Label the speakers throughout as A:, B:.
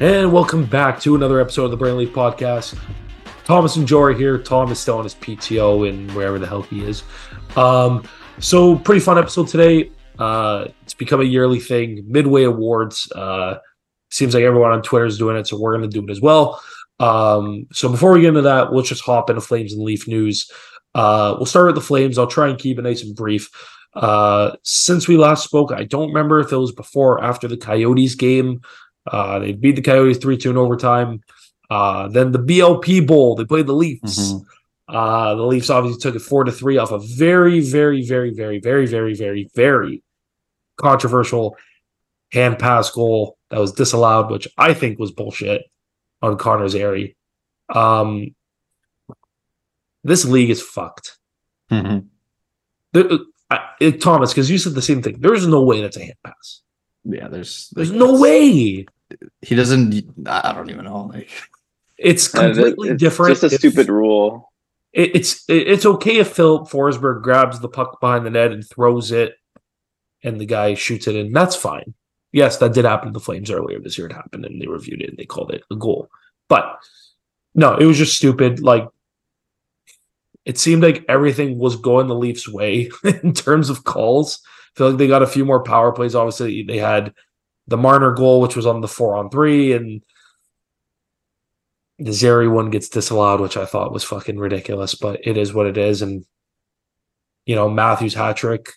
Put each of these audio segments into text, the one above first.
A: And welcome back to another episode of the Burning Leaf Podcast. Thomas and Jory here. Tom is still on his PTO and wherever the hell he is. Um, so pretty fun episode today. Uh, it's become a yearly thing. Midway Awards. Uh, seems like everyone on Twitter is doing it, so we're going to do it as well. Um, so before we get into that, we'll just hop into Flames and Leaf news. Uh, we'll start with the Flames. I'll try and keep it nice and brief. Uh, since we last spoke, I don't remember if it was before or after the Coyotes game. Uh, they beat the Coyotes 3 2 in overtime. Uh, then the BLP Bowl, they played the Leafs.
B: Mhm.
A: Uh, the Leafs obviously took it 4 to 3 off a very, very, very, very, very, very, very, very controversial hand pass goal that was disallowed, which I think was bullshit on Connor Zary. Um, this league is fucked.
B: Mhm.
A: The, I, it- Thomas, because you said the same thing. There's no way that's a hand pass.
B: Yeah, there's
A: There's no way.
B: He doesn't. I don't even know. Like,
A: It's completely
C: it's
A: different.
C: Just a
A: if-
C: stupid rule.
A: it- it's it- it's okay if Filip Forsberg grabs the puck behind the net and throws it, and the guy shoots it in. That's fine. Yes, that did happen to the Flames earlier this year. It happened, and they reviewed it and they called it a goal. But no, it was just stupid. Like it seemed like everything was going the Leafs' way in terms of calls. I feel like they got a few more power plays. Obviously, they had the Marner goal, which was on the four on three, and the Zary one gets disallowed, which I thought was fucking ridiculous, but it is what it is. And you know, Matthews hat trick.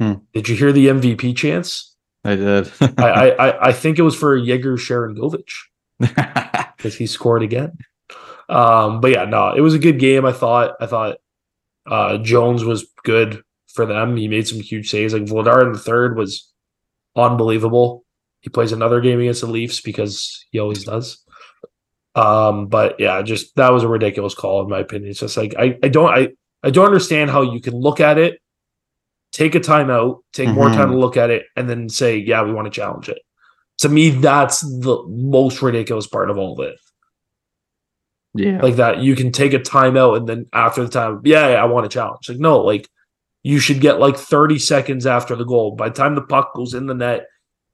B: Hmm.
A: Did you hear the MVP chance?
B: I did.
A: I, I I- think it was for Yegor Sharangovich because he scored again. Um, but yeah, no, it was a good game. I thought. I thought uh, Jones was good for them. He made some huge saves. Like Vladar in the third was unbelievable. He plays another game against the Leafs because he always does. Um, but yeah, just that was a ridiculous call in my opinion. It's just like I, I don't I, I don't understand how you can look at it, take a timeout, take more
B: Mhm.
A: time to look at it, and then say, yeah, we want to challenge it. To me, that's the most ridiculous part of all of it
B: yeah.
A: like that. You can take a timeout and then after the time, yeah, yeah, I want to challenge. Like, no, like you should get like 30 seconds after the goal. By the time the puck goes in the net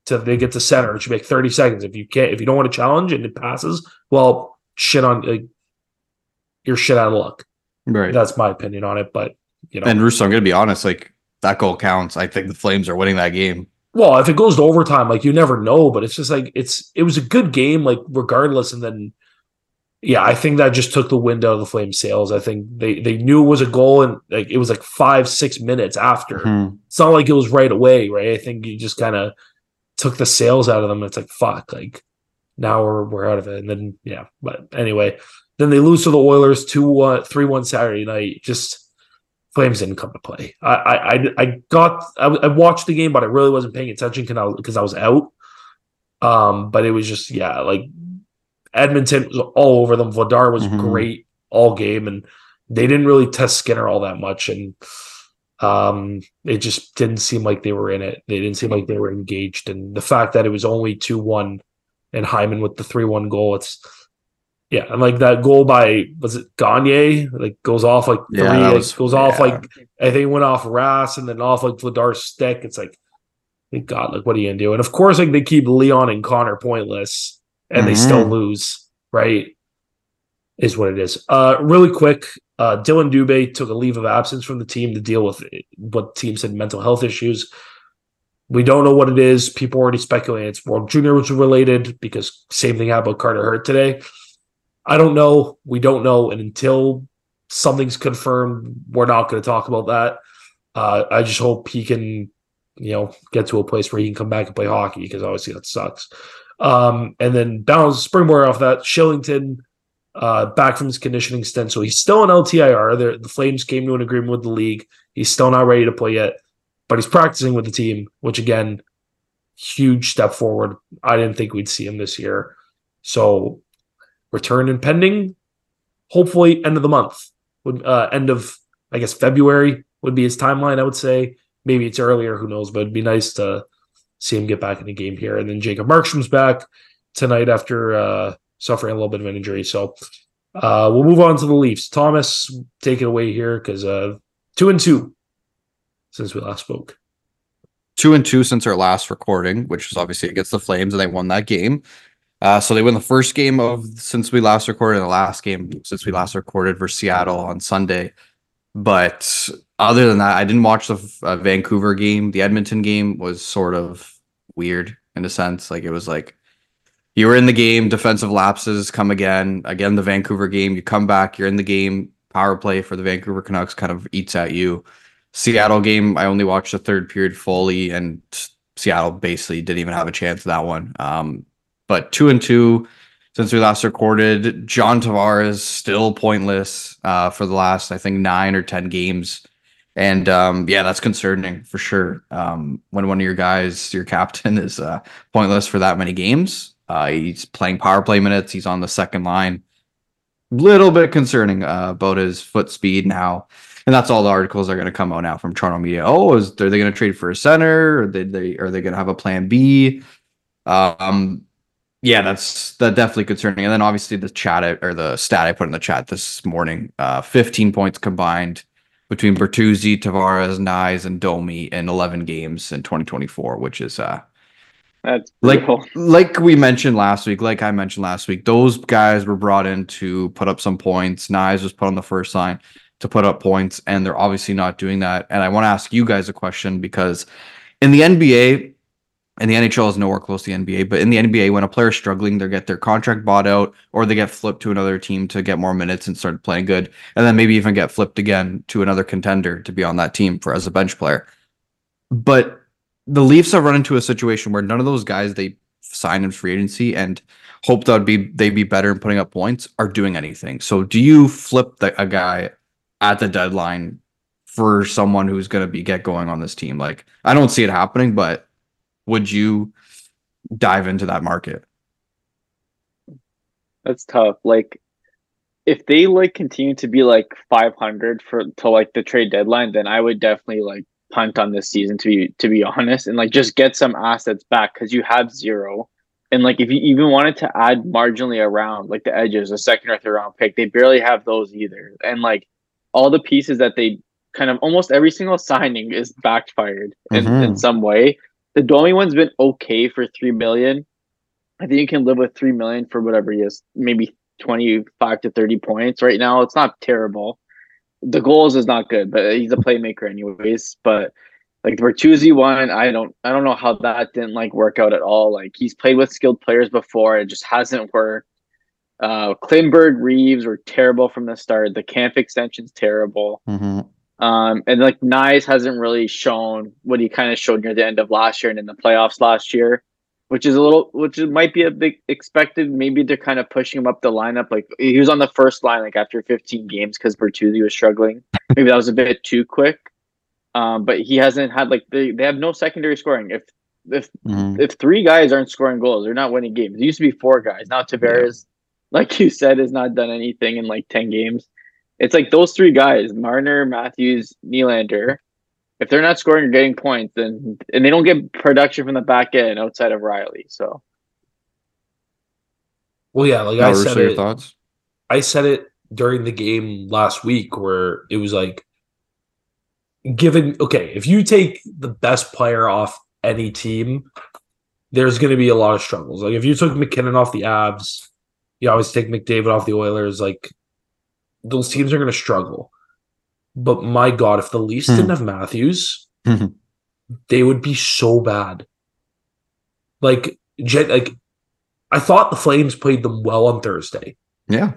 A: to they get to center, it should make 30 seconds. If you can't, if you don't want to challenge and it passes, well, shit on like you're shit out of luck.
B: right.
A: That's my opinion on it. But you know,
B: and Russo, I'm gonna be honest. Like that goal counts. I think the Flames are winning that game.
A: well, if it goes to overtime, like you never know. But it's just like it's it was a good game, like regardless. And then yeah, I think that just took the wind out of the Flames sails. I think they they knew it was a goal and like it was like five, six minutes after.
B: Mhm.
A: It's not like it was right away, right? I think you just kind of took the sails out of them. It's like fuck, like now we're we're out of it. And then yeah, but anyway, then they lose to the Oilers two one three one Saturday night. Just Flames didn't come to play. I I I, I got I, I watched the game, but I really wasn't paying attention because I because I was out. Um, but it was just yeah, like Edmonton was all over them. Vladar was
B: Mhm.
A: great all game, and they didn't really test Skinner all that much, and um, it just didn't seem like they were in it. They didn't seem like they were engaged, and the fact that it was only two one, and Hyman with the three one goal, it's yeah, and like that goal by was it Gagne like goes off like three,
B: Yeah,
A: like,
B: was-
A: goes off like I think it went off Rass and then off like Vladar's stick. It's like, thank God, like what are you gonna do? And of course, like they keep Leon and Connor pointless, and they still
B: Mhm.
A: lose, right? Is what it is. Uh, really quick, uh, Dylan Dubé took a leave of absence from the team to deal with what team said mental health issues. We don't know what it is. People already speculating it's World Junior was related because same thing happened with Carter Hart today. I don't know. We don't know, and until something's confirmed, we're not going to talk about that. Uh, I just hope he can, you know, get to a place where he can come back and play hockey because obviously that sucks. Um, and then bounce springboard off that Shillington uh, back from his conditioning stint, so he's still an LTIR. The, the Flames came to an agreement with the league. He's still not ready to play yet, but he's practicing with the team, which again, huge step forward. I didn't think we'd see him this year, so return and pending. Hopefully, end of the month would uh, end of I guess February would be his timeline. I would say maybe it's earlier. Who knows? But it'd be nice to see him get back in the game here. And then Jacob Markstrom's back tonight after uh, suffering a little bit of an injury. So uh, we'll move on to the Leafs. Thomas, take it away here because uh, two and two since we last spoke.
B: two and two since our last recording, which was obviously against the Flames, and they won that game. Uh, so they win the first game of since we last recorded, the last game since we last recorded for Seattle on Sunday. But other than that, I didn't watch the uh, Vancouver game. The Edmonton game was sort of weird in a sense. Like it was like you were in the game, defensive lapses come again. Again, the Vancouver game, you come back, you're in the game, power play for the Vancouver Canucks kind of eats at you. Seattle game, I only watched the third period fully, and Seattle basically didn't even have a chance that one. Um, but two and two since we last recorded. John Tavares still pointless uh, for the last, I think, nine or ten games. And um, yeah, that's concerning for sure. Um, when one of your guys, your captain, is uh, pointless for that many games, uh, he's playing power play minutes. He's on the second line. Little bit concerning uh, about his foot speed now, and that's all the articles are going to come out now from Toronto media. Oh, is are they going to trade for a center? Or they, they are they going to have a plan B? Um, yeah, that's that definitely concerning. And then obviously the chat or the stat I put in the chat this morning, uh, 15 points combined between Bertuzzi, Tavares, Knies, and Domi in 11 games in 2024, which is uh
C: that's
B: like like we mentioned last week, like I mentioned last week, those guys were brought in to put up some points. Knies was put on the first line to put up points, and they're obviously not doing that. And I want to ask you guys a question because in the NBA, and the NHL is nowhere close to the NBA, but in the NBA, when a player is struggling, they get their contract bought out or they get flipped to another team to get more minutes and start playing good. And then maybe even get flipped again to another contender to be on that team for as a bench player. But the Leafs have run into a situation where none of those guys they signed in free agency and hope that would be they'd be better in putting up points are doing anything. So do you flip the, a guy at the deadline for someone who's going to be get going on this team? Like I don't see it happening, but would you dive into that market?
C: That's tough. Like if they like continue to be like 500 for to like the trade deadline, then I would definitely like punt on this season to be to be honest and like just get some assets back because you have zero. And like if you even wanted to add marginally around like the edges, a second or third round pick, they barely have those either. And like all the pieces that they kind of almost every single signing is backfired in, mm-hmm. in some way. The Domi one's been okay for three million. I think you can live with three million for whatever he is, maybe twenty-five to thirty points right now. It's not terrible. The goals is not good, but he's a playmaker anyways. But like the Bertuzzi one, I don't I don't know how that didn't like work out at all. Like he's played with skilled players before, it just hasn't worked. Uh Klingberg Reeves were terrible from the start. The Kampf extension's terrible.
B: Mm-hmm.
C: Um, and like Knies hasn't really shown what he kind of showed near the end of last year and in the playoffs last year, which is a little, which might be a big expected. Maybe they're kind of pushing him up the lineup. Like he was on the first line like after 15 games because Bertuzzi was struggling. Maybe that was a bit too quick. Um, but he hasn't had like they, they have no secondary scoring. If if mm-hmm. if three guys aren't scoring goals, they're not winning games. It used to be four guys. Now Tavares, yeah. like you said, has not done anything in like 10 games it's like those three guys, Marner, Matthews, Nylander. If they're not scoring or getting points, then and they don't get production from the back end outside of Rielly. So
A: Well yeah, like I said it, thoughts? I said it during the game last week where it was like given okay, if you take the best player off any team, there's going to be a lot of struggles. Like if you took MacKinnon off the Avs, you always take McDavid off the Oilers. Like those teams are going to struggle. But my God, if the Leafs mm-hmm. didn't have Matthews, mm-hmm. they would be so bad. Like, like I thought the Flames played them well on Thursday.
B: Yeah.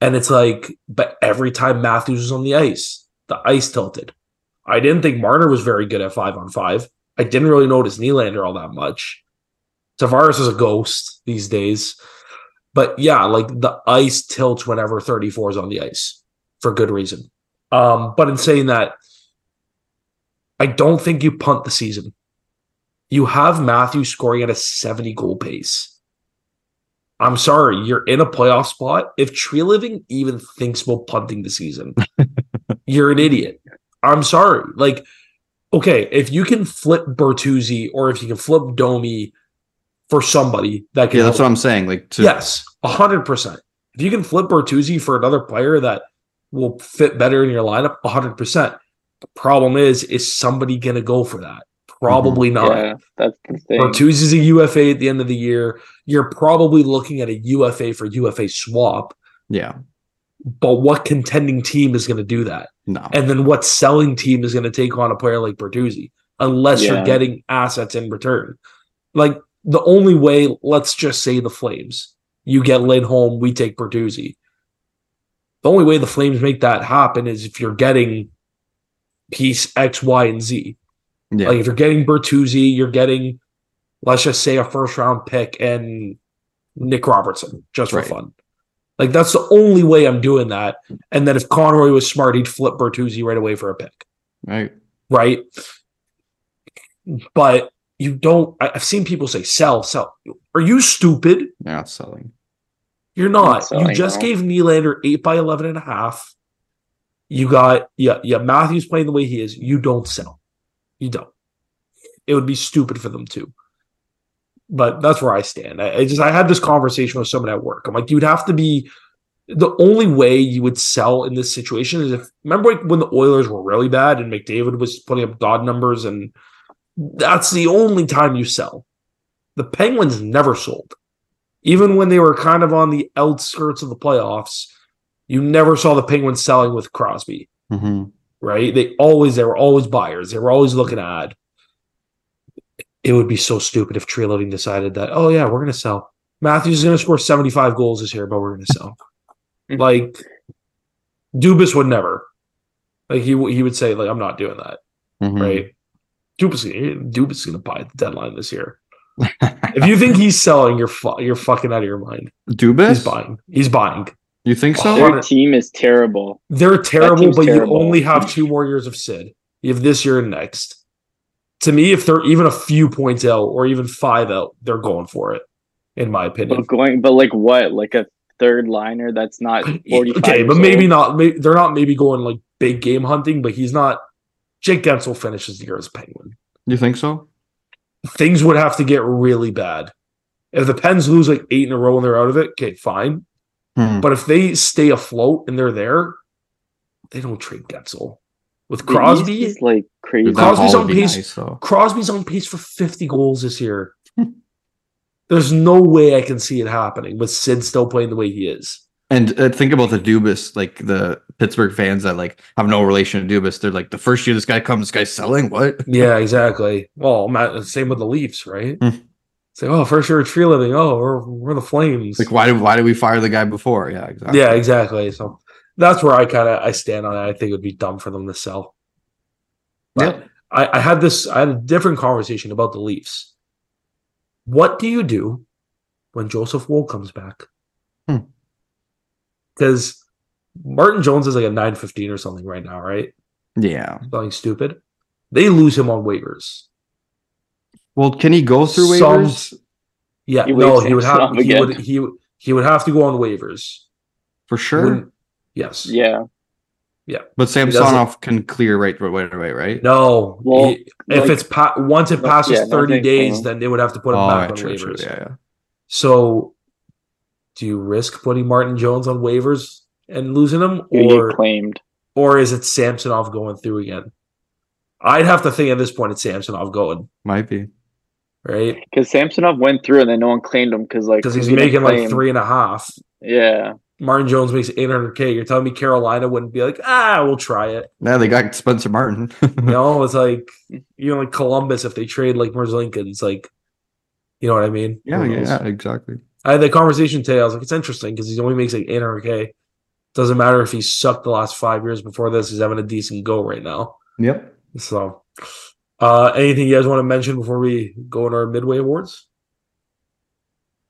A: And it's like, but every time Matthews was on the ice, the ice tilted. I didn't think Marner was very good at five on five. I didn't really notice Nylander all that much. Tavares is a ghost these days. But yeah, like the ice tilts whenever 34 is on the ice for good reason. Um, but in saying that, I don't think you punt the season. You have Matthew scoring at a 70 goal pace. I'm sorry, you're in a playoff spot. If Treliving even thinks about punting the season, you're an idiot. I'm sorry. Like, okay, if you can flip Bertuzzi or if you can flip Domi for somebody that can.
B: Yeah, that's help. what I'm saying. Like,
A: to- yes, hundred percent. If you can flip Bertuzzi for another player that will fit better in your lineup, hundred percent. The problem is, is somebody going to go for that? Probably mm-hmm. not.
C: Yeah, that's the thing.
A: Bertuzzi's a UFA at the end of the year. You're probably looking at a UFA for UFA swap.
B: Yeah.
A: But what contending team is going to do that?
B: No.
A: And then what selling team is going to take on a player like Bertuzzi unless
C: Yeah.
A: you're getting assets in return? Like the only way, let's just say the Flames, you get Lindholm, we take Bertuzzi. The only way the Flames make that happen is if you're getting piece X, Y, and Z.
B: yeah.
A: Like if you're getting Bertuzzi, you're getting, let's just say, a first round pick and Nick Robertson just for
B: Right.
A: fun. Like that's the only way I'm doing that. And then if Conroy was smart, he'd flip Bertuzzi right away for a pick,
B: right.
A: right? But you don't. I've seen people say sell, sell. Are you stupid?
B: They're not selling.
A: You're
C: Not selling,
A: you just
C: no.
A: gave Nylander eight by 11 and a half. You got, yeah, yeah, Matthews playing the way he is. You don't sell. You don't. It would be stupid for them too. But that's where I stand. I, I just, I had this conversation with someone at work. I'm like, you'd have to be, the only way you would sell in this situation is if, remember like when the Oilers were really bad and McDavid was putting up God numbers and that's the only time you sell. The Penguins never sold even when they were kind of on the outskirts of the playoffs, you never saw the Penguins selling with Crosby,
B: hmm
A: right? They always they were always buyers. They were always looking to add. It would be so stupid if Treliving decided that, oh yeah, we're gonna sell. Matthews is gonna score 75 goals this year, but we're gonna sell. like Dubas would never. Like he he would say, like, I'm not doing that,
B: hmm
A: right? Dubas, Dubas is gonna buy at the deadline this year. If you think he's selling, you're fu- you're fucking out of your mind.
B: Dubas?
A: He's buying. He's buying.
B: You think so?
C: Their team is terrible.
A: They're terrible, but
C: terrible.
A: you only have two more years of Sid. You have this year and next. To me, if they're even a few points out or even five out, they're going for it, in my opinion.
C: But going, but like what? Like a third liner that's not forty five.
A: Okay, but maybe not. Maybe, they're not maybe going like big game hunting, but he's not. Jake Guentzel finishes the year as Penguin.
B: You think so?
A: Things would have to get really bad. If the Pens lose like eight in a row and they're out of it, okay, fine.
B: Hmm.
A: But if they stay afloat and they're there, they don't trade Guentzel. With Crosby,
C: East is like crazy.
A: Crosby's on
B: would
A: pace-
B: nice.
A: Crosby's on pace for 50 goals this year. There's no way I can see it happening with Sid still playing the way he is.
B: And uh, think about the Dubas, like the Pittsburgh fans that like have no relation to Dubas. They're like, the first year this guy comes, this guy's selling. What?
A: Yeah, exactly. Well, Matt, same with the Leafs, right?
B: Hmm.
A: It's like, oh, first year Treliving. Oh, we're, we're the Flames.
B: Like, why did why did we fire the guy before? Yeah, exactly.
A: yeah, exactly. So that's where I kind of I stand on it. I think it would be dumb for them to sell. But
B: Yep.
A: I, I had this. I had a different conversation about the Leafs. What do you do when Joseph Woll comes back?
B: Hmm.
A: Because Martin Jones is like a nine fifteen or something right now, right?
B: Yeah.
A: Something stupid. They lose him on waivers.
B: Well, can he go through
A: Some-
B: waivers
A: Yeah,
C: He
A: no, he would have he
C: again.
A: would he would- he would have to go on waivers.
B: for sure?
A: Wouldn't- Yes.
C: Yeah. Yeah.
B: But
A: doesn't-
B: Samsonov can clear right right away, right?
A: No.
C: Well,
A: he- if it's pa- once it passes
C: yeah,
A: 30
C: they
A: days, then they would have to put him
B: oh,
A: back
B: yeah,
A: on
B: true,
A: waivers.
B: true. Yeah, yeah.
A: So do you risk putting Martin Jones on waivers and losing him? Or
C: get claimed.
A: or is it Samsonov going through again? I'd have to think at this point it's Samsonov going,
B: Might be.
A: right?
C: Because Samsonov went through and then no one claimed him because like
A: Because he's
C: who's
A: making like three and a half.
C: Yeah.
A: Martin Jones makes 800K. You're telling me Carolina wouldn't be like, ah, we'll try it.
B: Now they got Spencer Martin.
A: You know, it's like, you know, like Columbus, if they trade like Merzlikins, it's like, you know what I mean?
B: yeah, yeah, yeah, exactly.
A: I had that conversation today. I was like, it's interesting because he only makes like 800K. Doesn't matter if he sucked the last five years before this, he's having a decent go right now.
B: Yep.
A: So, uh, anything you guys want to mention before we go in our midway awards?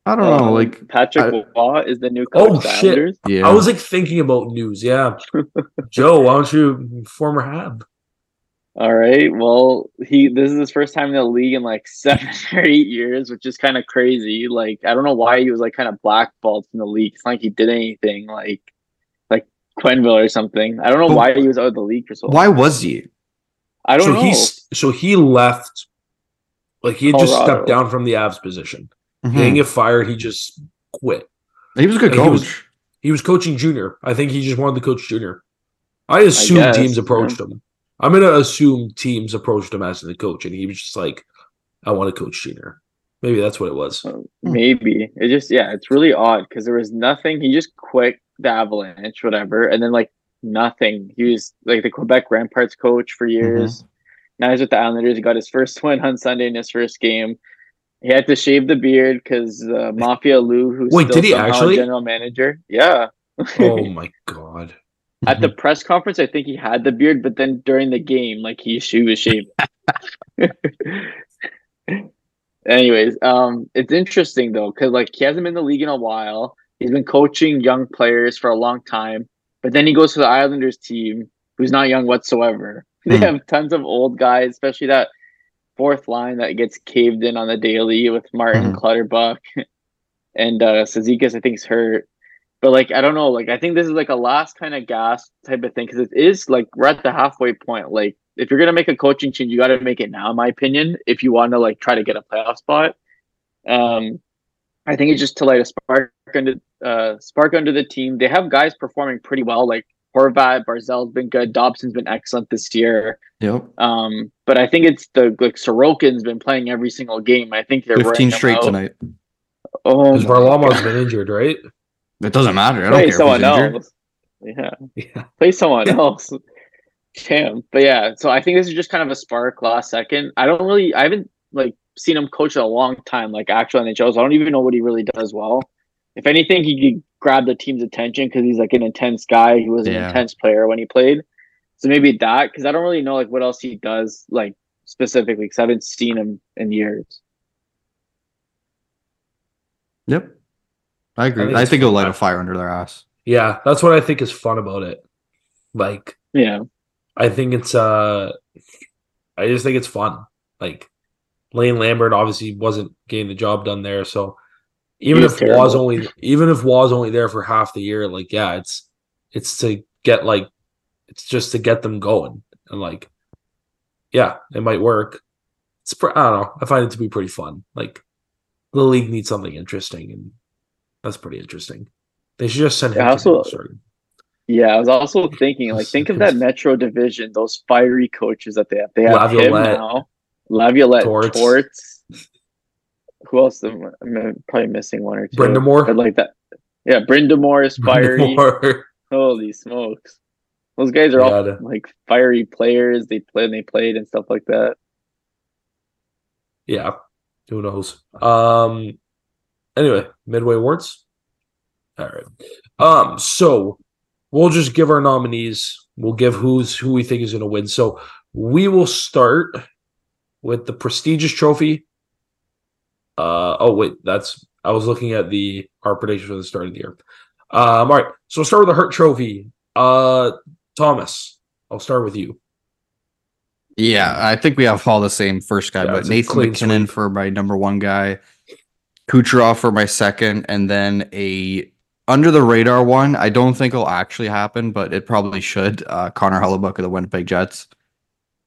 B: I don't know,
C: Um,
B: like
C: Patrick
B: I-
C: Roy is the new coach.
A: Oh, shit.
C: Islanders.
B: yeah.
A: I was like thinking about news. Yeah. Joe, why don't you, former Hab?
C: All right. Well, he this is his first time in the league in like seven or eight years, which is kind of crazy. Like I don't know why he was like kind of blackballed from the league. It's not like he did anything like like Quenneville or something. I don't know
B: But
C: why he was out of the league for so long.
B: Why was he?
C: I don't
A: so
C: know.
A: he's so he left like he had just stepped down from the Avs position.
B: Mhm.
A: He didn't get fired, he just quit.
B: He was a good
A: He
B: coach.
A: was- He was coaching junior. I think he just wanted to coach junior. I assume
C: guess,
A: teams approached him. I'm gonna assume teams approached him as the coach, and he was just like, "I want to coach Jenner." Maybe that's what it was.
C: Uh, maybe it just yeah, it's really odd because there was nothing. He just quit the Avalanche, whatever, and then like nothing. He was like the Quebec Ramparts coach for years. Now he's with the Islanders. He got his first win on Sunday in his first game. He had to shave the beard because uh, Mafia Lou, who's
A: Wait,
C: still
A: did he actually?
C: general manager, yeah.
A: oh my god!
C: At the press conference, I think he had the beard, but then during the game, like he she was shaved. Anyways, um, it's interesting though because like he hasn't been in the league in a while. He's been coaching young players for a long time, but then he goes to the Islanders team, who's not young whatsoever. They
B: Hmm.
C: have tons of old guys, especially that fourth line that gets caved in on the daily with Martin
B: Mhm.
C: Clutterbuck and uh Cizikas, I think, is hurt. But like, I don't know. Like, I think this is like a last kind of gas type of thing because it is like we're at the halfway point. Like, if you're gonna make a coaching change, you got to make it now, in my opinion. If you want to like try to get a playoff spot, um, I think it's just to light a spark under uh spark under the team. They have guys performing pretty well. Like Horvat, Barzal's been good. Dobson's been excellent this year.
B: Yep.
C: Um, but I think it's the like Sorokin's been playing every single game. I think they're
B: 15 straight
C: out.
B: tonight.
C: Oh,
A: Because
C: my
A: Varlamov's
C: God.
A: been injured, right?
B: It doesn't matter. I don't
C: play
B: care
C: someone else. Yeah,
A: Yeah.
C: play someone else. Damn. But yeah, so I think this is just kind of a spark last second. I don't really, I haven't like seen him coach in a long time, like actual NHLs. I don't even know what he really does well. If anything, he could grab the team's attention because he's like an intense guy. He was an
B: Yeah.
C: intense player when he played. So maybe that, because I don't really know like what else he does like specifically, because I haven't seen him in years.
B: Yep. I agree.
A: I think
B: I think it'll light a fire under their ass.
A: Yeah, that's what I think is fun about it. Like,
C: Yeah.
A: I think it's uh, I just think it's fun. Like, Lane Lambert obviously wasn't getting the job done there, so even if
C: was
A: was only even if was only there for half the year, like yeah, it's it's to get like it's just to get them going and like yeah, it might work. It's pr- I don't know. I find it to be pretty fun. Like the league needs something interesting, and that's pretty interesting. They should just send him. To
C: also- Yeah, I was also thinking, like, think of that Metro division, those fiery coaches that they have. They have him
A: Laviolette.
C: now, Laviolette,
A: Torts.
C: Torts. Who else? I- I'm probably missing one or two.
A: Brind'Amour?
C: but like that. Yeah, Brind'Amour is fiery.
A: More-
C: Holy smokes! Those guys are all like fiery players. They play and they played and stuff like that.
A: Yeah, who knows? Um. Anyway, midway awards. All right. Um. So we'll just give our nominees. We'll give who's who we think is going to win. So we will start with the prestigious trophy. Uh. Oh wait, that's I was looking at the our predictions for the start of the year. Um. All right. So we'll start with the Hart Trophy. Uh. Thomas, I'll start with you.
B: Yeah, I think we have all the same first guy,
A: Yeah,
B: but Nathan MacKinnon
A: sweep.
B: for my number one guy, Kucherov for my second, and then a under the radar one. I don't think it'll actually happen, but it probably should. Uh, Connor Hellebuyck of the Winnipeg Jets,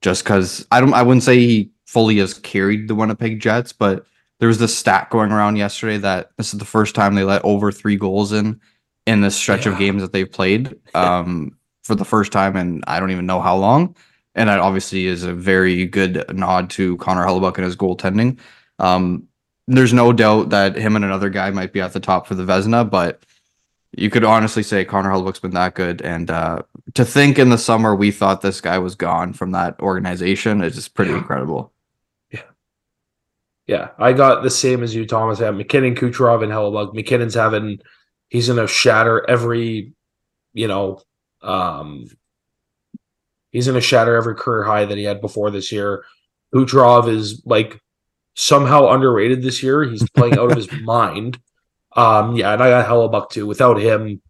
B: just because I don't, I wouldn't say he fully has carried the Winnipeg Jets, but there was this stat going around yesterday that this is the first time they let over three goals in in this stretch of games that they've played um, for the first time, and I don't even know how long and that obviously is a very good nod to Connor Hellebuyck and his goaltending. Um, there's no doubt that him and another guy might be at the top for the Vezina, but you could honestly say Connor Hellebuyck's been that good. And uh, to think in the summer we thought this guy was gone from that organization is just pretty
A: Yeah.
B: incredible.
A: Yeah, yeah. I got the same as you, Thomas. I have MacKinnon, Kucherov, and Hellebuyck. MacKinnon's having he's gonna shatter every, you know, um he's gonna shatter every career high that he had before this year. Kucherov is like somehow underrated this year. He's playing out of his mind. Um, yeah, and I got Hellebuyck too. Without him,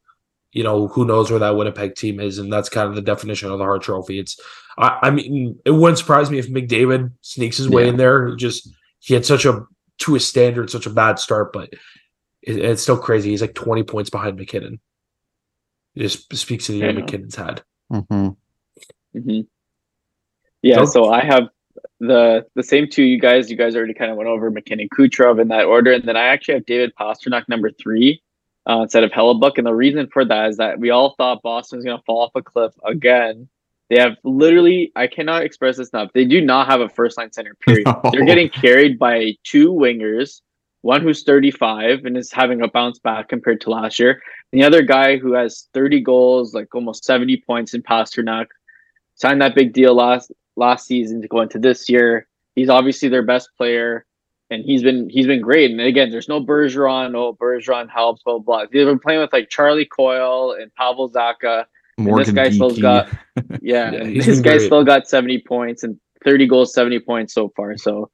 A: you know, who knows where that Winnipeg team is, and that's kind of the definition of the Hart Trophy. It's, I, I mean, it wouldn't surprise me if McDavid sneaks his way
B: Yeah.
A: in there. Just he had such a to his standard, such a bad start, but it, it's still crazy. He's like twenty points behind MacKinnon. It just speaks to the year
C: Yeah.
A: MacKinnon's had.
B: Mm-hmm.
C: hmm Yeah,
A: Doug?
C: so I have the the same two you guys. You guys already kind of went over MacKinnon Kucherov in that order, and then I actually have David Pastrnak number three uh, instead of Hellebuyck. And the reason for that is that we all thought Boston was going to fall off a cliff again. They have literally, I cannot express this enough. They do not have a first line center, period.
B: No.
C: They're getting carried by two wingers, one who's 35 and is having a bounce back compared to last year. And the other guy who has 30 goals, like almost 70 points in Pastrnak, signed that big deal last last season to go into this year. He's obviously their best player, and he's been he's been great. And again, there's no Bergeron. Oh, Bergeron helps. Blah blah. blah. They've been playing with like Charlie Coyle and Pavel Zacha.
B: Morgan
C: guy still
B: Geekie.
C: got- Yeah,
A: Yeah,
C: and this guy
A: great.
C: still got 70 points and 30 goals, 70 points so far. So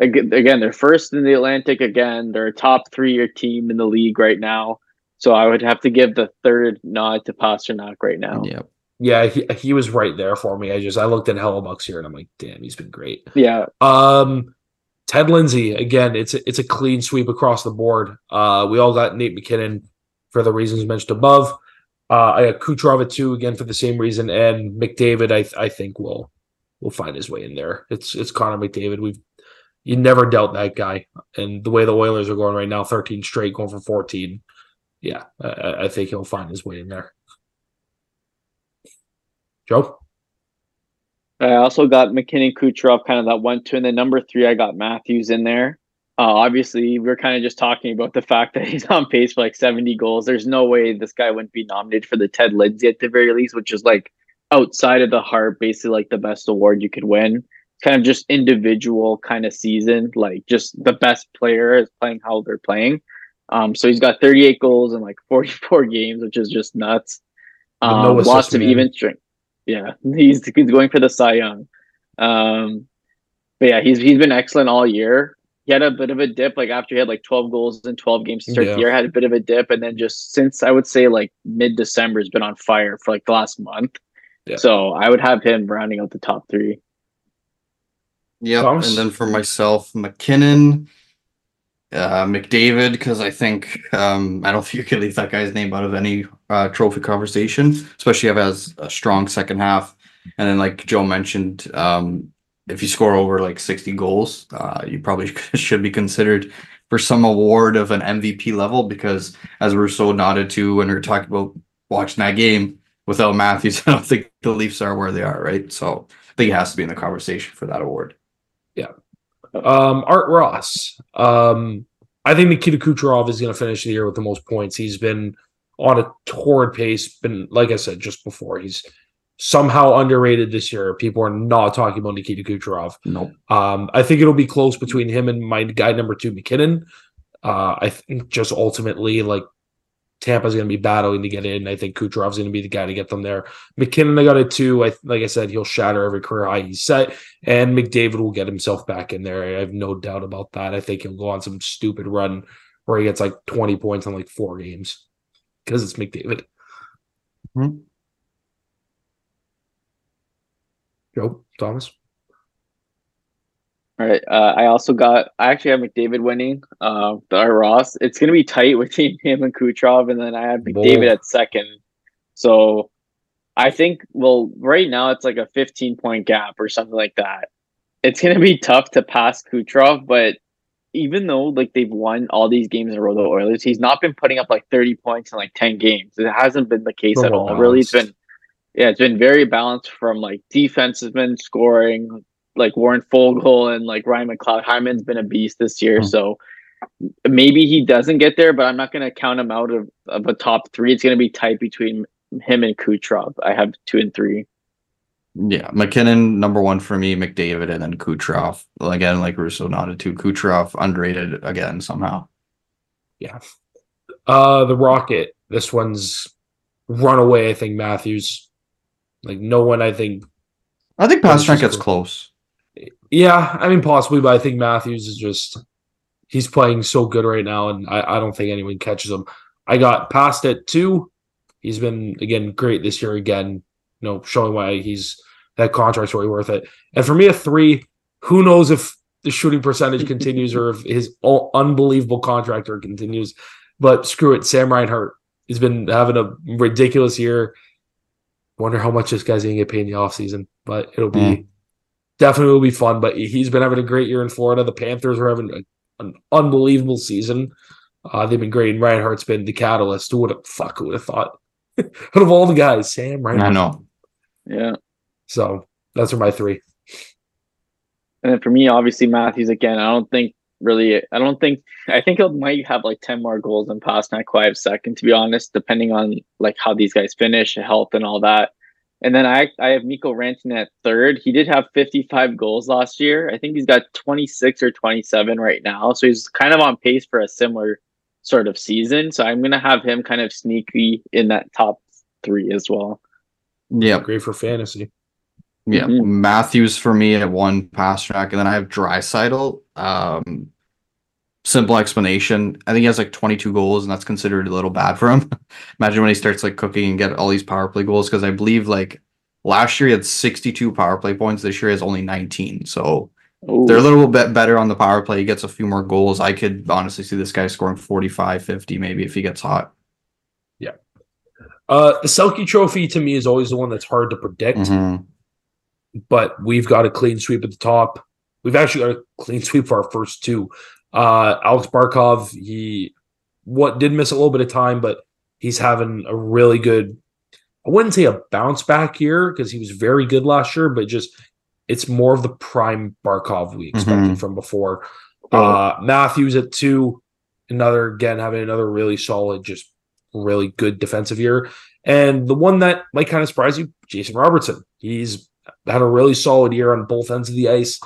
C: ag- again, they're first in the Atlantic again. They're a top three year team in the league right now. So I would have to give the third nod to Pastrnak right now.
B: Yep.
A: Yeah, he, he was right there for me. I just I looked at Hellebuyck's here and I'm like, damn, he's been great.
C: Yeah,
A: Um, Ted Lindsay again. It's a, it's a clean sweep across the board. Uh, we all got Nate MacKinnon for the reasons mentioned above. Uh, I got Kucherov at two again for the same reason, and McDavid. I I think will will find his way in there. It's it's Connor McDavid. We've you never doubt that guy, and the way the Oilers are going right now, thirteen straight, going for fourteen. Yeah, I, I think he'll find his way in there. Joe.
C: I also got MacKinnon, Kucherov, kind of that one, two, and then number three, I got Matthews in there. Uh, obviously, we are kind of just talking about the fact that he's on pace for like 70 goals. There's no way this guy wouldn't be nominated for the Ted Lindsay at the very least, which is like outside of the Hart, basically like the best award you could win. Kind of just individual kind of season, like just the best player is playing how they're playing. Um, so he's got 38 goals in like 44 games, which is just nuts. Um,
A: no
C: lots of
A: man.
C: even strength. Yeah, he's he's going for the Cy Young. Um, but yeah, he's he's been excellent all year. He had a bit of a dip, like after he had like 12 goals in 12 games to start
A: Yeah.
C: the year, had a bit of a dip, and then just since I would say like mid December has been on fire for like the last month.
A: Yeah.
C: So I would have him rounding out the top three.
B: Yep.
A: Thomas?
B: And then for myself, MacKinnon, uh, McDavid, because I think um, I don't think you can leave that guy's name out of any uh, trophy conversation, especially if he has a strong second half. And then, like Joe mentioned, um, if you score over like 60 goals, uh, you probably should be considered for some award of an MVP level because, as Russo nodded to when we were talking about watching that game, without Matthews, I don't think the Leafs are where they are, right? So I think he has to be in the conversation for that award.
A: Um, Art Ross. Um, I think Nikita Kucherov is going to finish the year with the most points. He's been on a torrid pace. Been like I said just before, he's somehow underrated this year. People are not talking about Nikita Kucherov.
B: Nope.
A: Um, I think it'll be close between him and my guy number two, MacKinnon. Uh, I think just ultimately, like Tampa's going to be battling to get in. I think Kucherov's going to be the guy to get them there. MacKinnon, I got it too. I like I said, he'll shatter every career high he's set, and McDavid will get himself back in there. I have no doubt about that. I think he'll go on some stupid run where he gets like twenty points in like four games because it's McDavid.
B: Mhm.
A: Joe Thomas.
C: All right. Uh, I also got. I actually have McDavid winning. Uh, the Ross. It's gonna be tight between him and Kucherov, and then I have McDavid at second. So, I think. Well, right now it's like a 15 point gap or something like that. It's gonna be tough to pass Kucherov, but even though like they've won all these games in a row, the Oilers, he's not been putting up like 30 points in like 10 games. It hasn't been the case at all. Really, it's
A: balanced.
C: been. Yeah, it's been very balanced from like defensemen scoring, like Warren Foegele and like Ryan McLeod. Hyman's been a beast this year,
B: Hmm.
C: so maybe he doesn't get there, but I'm not going to count him out of, of a top three. It's going to be tight between him and Kucherov. I have two and three.
B: Yeah, MacKinnon number one for me, McDavid, and then Kucherov. Again, like Russo nodded to Kucherov, underrated again somehow. Yeah.
A: Uh, the Rocket. This one's runaway. I think Matthews. Like no one. I think
B: I think
A: That's Pastrnak
B: gets close.
A: Yeah, I mean possibly, but I think Matthews is just he's playing so good right now, and I, I don't think anyone catches him. I got past it too. He's been again great this year again, you know, showing why he's that contract's really worth it. And for me, a three, who knows if the shooting percentage continues or if his unbelievable contractor continues. But screw it, Sam Reinhart. He's been having a ridiculous year. Wonder how much this guy's gonna get paid in the offseason, but it'll be. Definitely will be fun. But he's been having a great year in Florida. The Panthers are having a, an unbelievable season. Uh, they've been great. And Reinhart's been the catalyst. Who would have fuck? Who would have thought? Out of all the guys, Sam
B: right?
A: I
B: know.
C: Yeah.
A: So that's are my three.
C: And then for me, obviously Matthews again. I don't think really. I don't think. I think he might have like ten more goals than Pastrnak Kawhi second. To be honest, depending on like how these guys finish, health, and all that. And then I I have Mikko Rantanen at third. He did have 55 goals last year. I think he's got 26 or 27 right now. So he's kind of on pace for a similar sort of season. So I'm gonna have him kind of sneaky in that top three as well.
B: Yeah,
A: Great for fantasy.
B: yeah.
C: Mhm.
B: Matthews for me at one pass track, and then I have Draisaitl. Um, simple explanation. I think he has like 22 goals, and that's considered a little bad for him. Imagine when he starts like cooking and get all these power play goals, because I believe like last year he had 62 power play points. This year he has only 19. So
C: Ooh.
B: they're a little bit better on the power play. He gets a few more goals. I could honestly see this guy scoring 45, 50 maybe if he gets hot. Yeah.
A: Uh, the Selke Trophy to me is always the one that's hard to predict,
B: Mhm.
A: but we've got a clean sweep at the top. We've actually got a clean sweep for our first two. Uh, Alex Barkov, he what did miss a little bit of time, but he's having a really good. I wouldn't say a bounce back year because he was very good last year, but just it's more of the prime Barkov we expected
B: Mhm.
A: from before. Uh, Matthews at two, another again having another really solid, just really good defensive year. And the one that might kind of surprise you, Jason Robertson. He's had a really solid year on both ends of the ice.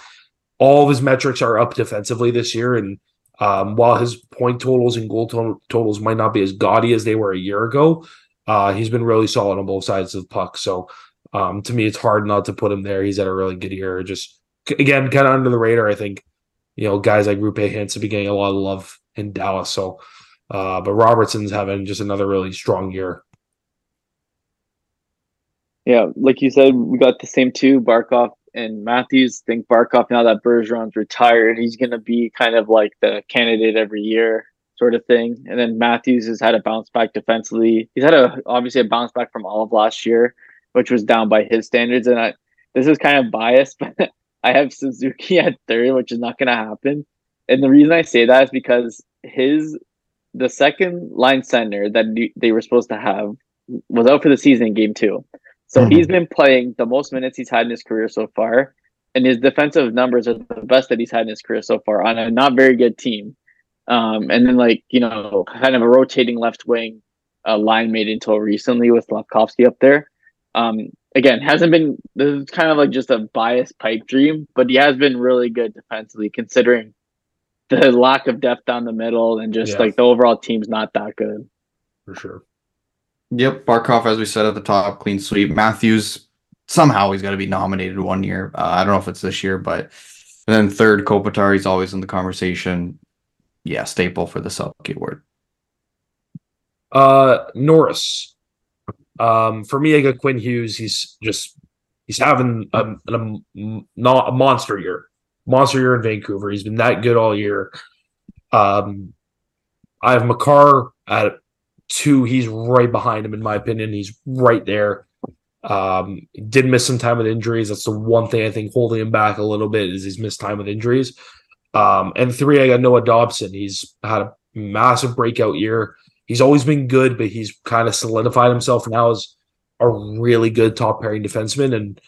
A: All of his metrics are up defensively this year, and um, while his point totals and goal to- totals might not be as gaudy as they were a year ago, uh, he's been really solid on both sides of the puck. So um, to me, it's hard not to put him there. He's had a really good year. Just again, kind of under the radar. I think you know guys like Roope have been getting a lot of love in Dallas. So, uh, but Robertson's having just another really strong year.
C: Yeah, like you said, we got the same two, Barkov and Matthews. Think Barkov now that Bergeron's retired, he's gonna be kind of like the candidate every year sort of thing. And then Matthews has had a bounce back defensively. He's had a obviously a bounce back from all of last year, which was down by his standards. And I this is kind of biased, but I have Suzuki at third, which is not gonna happen. And the reason I say that is because his the second line center that they were supposed to have was out for the season in game two. So
B: Mhm.
C: he's been playing the most minutes he's had in his career so far, and his defensive numbers are the best that he's had in his career so far on a not very good team. Um, and then like you know, kind of a rotating left wing uh, line made until recently with Slavkovsky up there. Um, again, hasn't been this is kind of like just a biased pipe dream, but he has been really good defensively considering the lack of depth down the middle and just like the overall team's not that good.
A: For sure.
B: Yep, Barkov, as we said at the top, clean sweep. Matthews, somehow he's got to be nominated one year. Uh, I don't know if it's this year, but and then third, Kopitar, he's always in the conversation. Yeah, staple for the Selke Award.
A: Uh, Norris. Um, for me, I got Quinn Hughes. He's just he's having a, a, not a monster year, monster year in Vancouver. He's been that good all year. Um, I have Makar at two. He's right behind him, in my opinion. He's right there. Um, did miss some time with injuries. That's the one thing I think holding him back a little bit is he's missed time with injuries. Um, and three, I got Noah Dobson. He's had a massive breakout year he's always been good, but he's kind of solidified himself now as a really good top pairing defenseman. And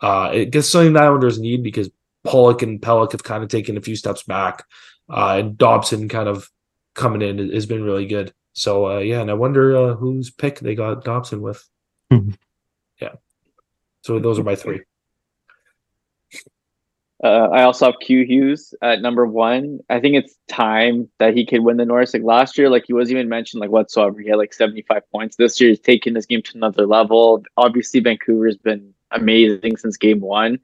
A: uh, it gets something the Islanders need because Pulock and Pelech have kind of taken a few steps back. Uh, and Dobson kind of coming in has been really good. So, uh, yeah, and I wonder uh, whose pick they got Dobson with.
B: Mhm.
A: Yeah. So those are my three.
C: Uh, I also have Q Hughes at number one. I think it's time that he could win the Norris. Like last year, like he wasn't even mentioned like whatsoever. He had like 75 points. This year he's taken this game to another level. Obviously, Vancouver's been amazing since game one.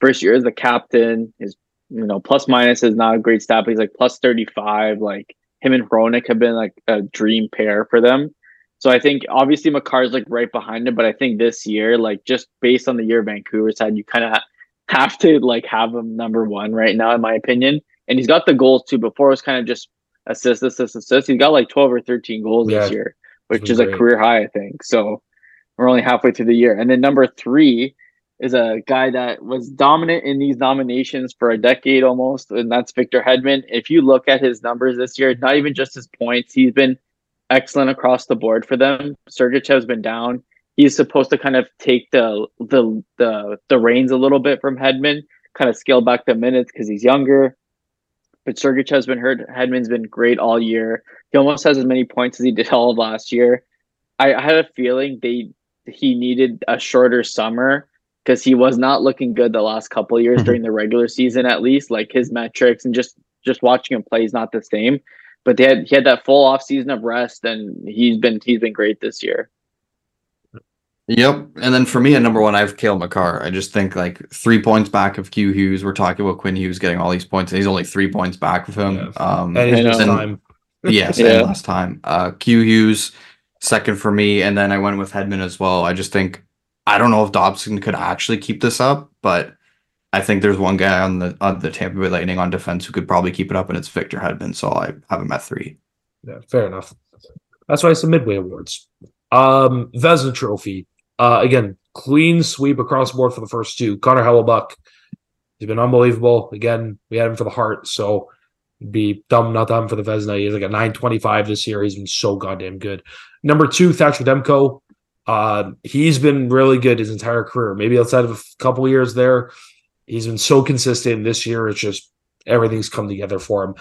C: First year as the captain, his you know, plus minus is not a great stat, but he's like plus 35. Like him and Hronek have been like a dream pair for them. So I think obviously Makar's like right behind him, but I think this year, like just based on the year Vancouver's had, you kind of have to like have him number one right now, in my opinion. And he's got the goals too. Before it was kind of just assist, assist, assist. He's got like 12 or 13 goals
A: Yeah,
C: this year, which is a career high, I think. So we're only halfway through the year. And then number three is a guy that was dominant in these nominations for a decade almost, and that's Victor Hedman. If you look at his numbers this year, not even just his points, he's been excellent across the board for them. Sergachev has been down. he's supposed to kind of take the the the the reins a little bit from Hedman, kind of scale back the minutes because he's younger. But Sergac has been hurt. Hedman's been great all year. He almost has as many points as he did all of last year. I, I had a feeling they he needed a shorter summer because he was not looking good the last couple years
B: Mhm.
C: during the regular season at least like his metrics and just just watching him play is not the same but they had he had that full off season of rest and he's been he's been great this year
B: Yep. And then for me at number one, I have Cale Makar. I just think like three points back of Q Hughes. We're talking about Quinn Hughes getting all these points, and he's only three points back of him.
A: Yeah.
B: Um,
A: And he's
C: I
A: missed
B: know.
A: time.
B: yes,
C: Yeah.
B: and last time. Uh, Q Hughes, second for me, and then I went with Hedman as well. I just think I don't know if Dobson could actually keep this up, but I think there's one guy on the on the Tampa Bay Lightning on defense who could probably keep it up, and it's Victor Hedman. So I have him at three.
A: Yeah, fair enough. That's why it's the Midway Awards. Um, Vezina Trophy. Uh, again, clean sweep across the board for the first two. Connor Hellebuyck. He's been unbelievable. Again, we had him for the Hart, so be dumb not him for the Vezina. He's like a 925 this year. He's been so goddamn good. Number two, Thatcher Demko. Uh, he's been really good his entire career. Maybe outside of a couple years there, he's been so consistent. This year, it's just everything's come together for him.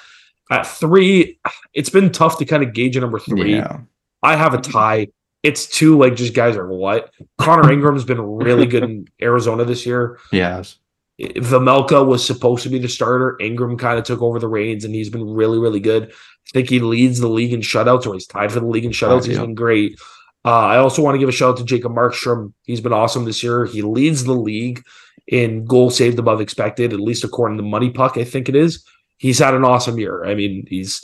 A: At three, it's been tough to kind of gauge a number three.
B: Yeah.
A: I have a tie. It's two like just guys are what. Connor Ingram's been really good in Arizona this year.
B: Yes.
A: Vejmelka was supposed to be the starter. Ingram kind of took over the reins and he's been really, really good. I think he leads the league in shutouts or he's tied for the league in shutouts.
B: Oh,
A: He's
B: yeah.
A: been great. Uh, I also want to give a shout out to Jacob Markstrom. He's been awesome this year. He leads the league in goal saved above expected, at least according to Money Puck, I think it is. He's had an awesome year. I mean, he's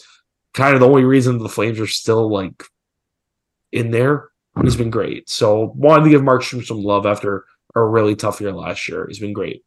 A: kind of the only reason the Flames are still like in there. He's been great. So wanted to give Markstrom some love after a really tough year last year. He's been great.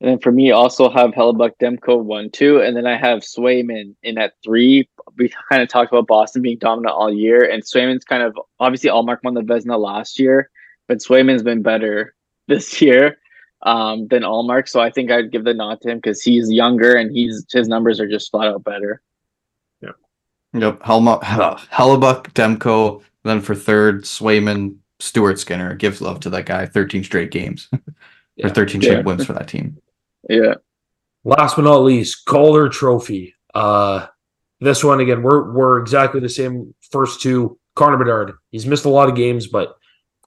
C: And then for me also have Hellebuyck Demko one two and then I have Swayman in at three we kind of talked about Boston being dominant all year and Swayman's kind of obviously Ullmark won the Vezina last year but Swayman's been better this year um, than Ullmark so I think I'd give the nod to him because he's younger and he's his numbers are just flat out better Yeah.
B: Yep. Helma, Hellebuyck, Demko. Then for third, Swayman, Stuart Skinner. Gives love to that guy. 13 straight games
A: Yeah.
B: or 13 straight
C: Yeah.
B: wins for that team.
C: Yeah
A: Last but not least, Calder Trophy. Uh, this one again, we're we're exactly the same. First two, Connor Bedard. He's missed a lot of games, but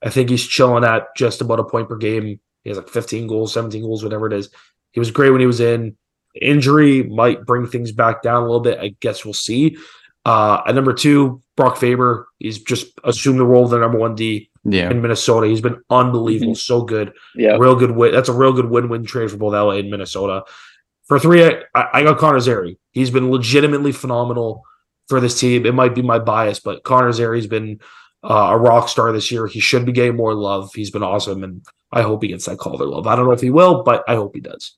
A: I think he's chilling at just about a point per game. He has like 15 goals, 17 goals, whatever it is. He was great when he was in. Injury might bring things back down a little bit. I guess we'll see. Uh, at number two, Brock Faber. He's just assumed the role of the number one D
B: Yeah.
A: in Minnesota. He's been unbelievable, so good.
C: yeah
A: Real good win. That's a real good win-win trade for both LA and Minnesota. For three, I, I got Connor Zary. He's been legitimately phenomenal for this team. It might be my bias, but Connor Zary's been uh, a rock star this year. He should be getting more love. He's been awesome, and I hope he gets that Calder love. I don't know if he will, but I hope he does.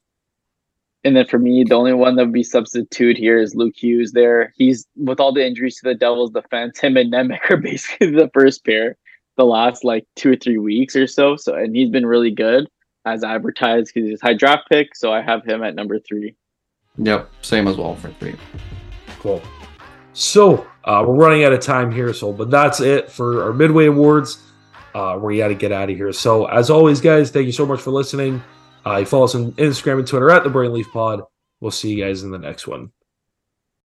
C: And then for me, the only one that would be substitute here is Luke Hughes. There, he's with all the injuries to the Devils defense. Him and Nemec are basically the first pair the last like two or three weeks or so. So, and he's been really good as advertised because he's a high draft pick. So I have him at number three.
B: Yep. Same as well for three.
A: Cool. So uh, we're running out of time here, so but that's it for our Midway Awards. Uh, we got to get out of here. So as always, guys, thank you so much for listening. Uh, you follow us on Instagram and Twitter at the Burning Leaf Pod. We'll see you guys in the next one.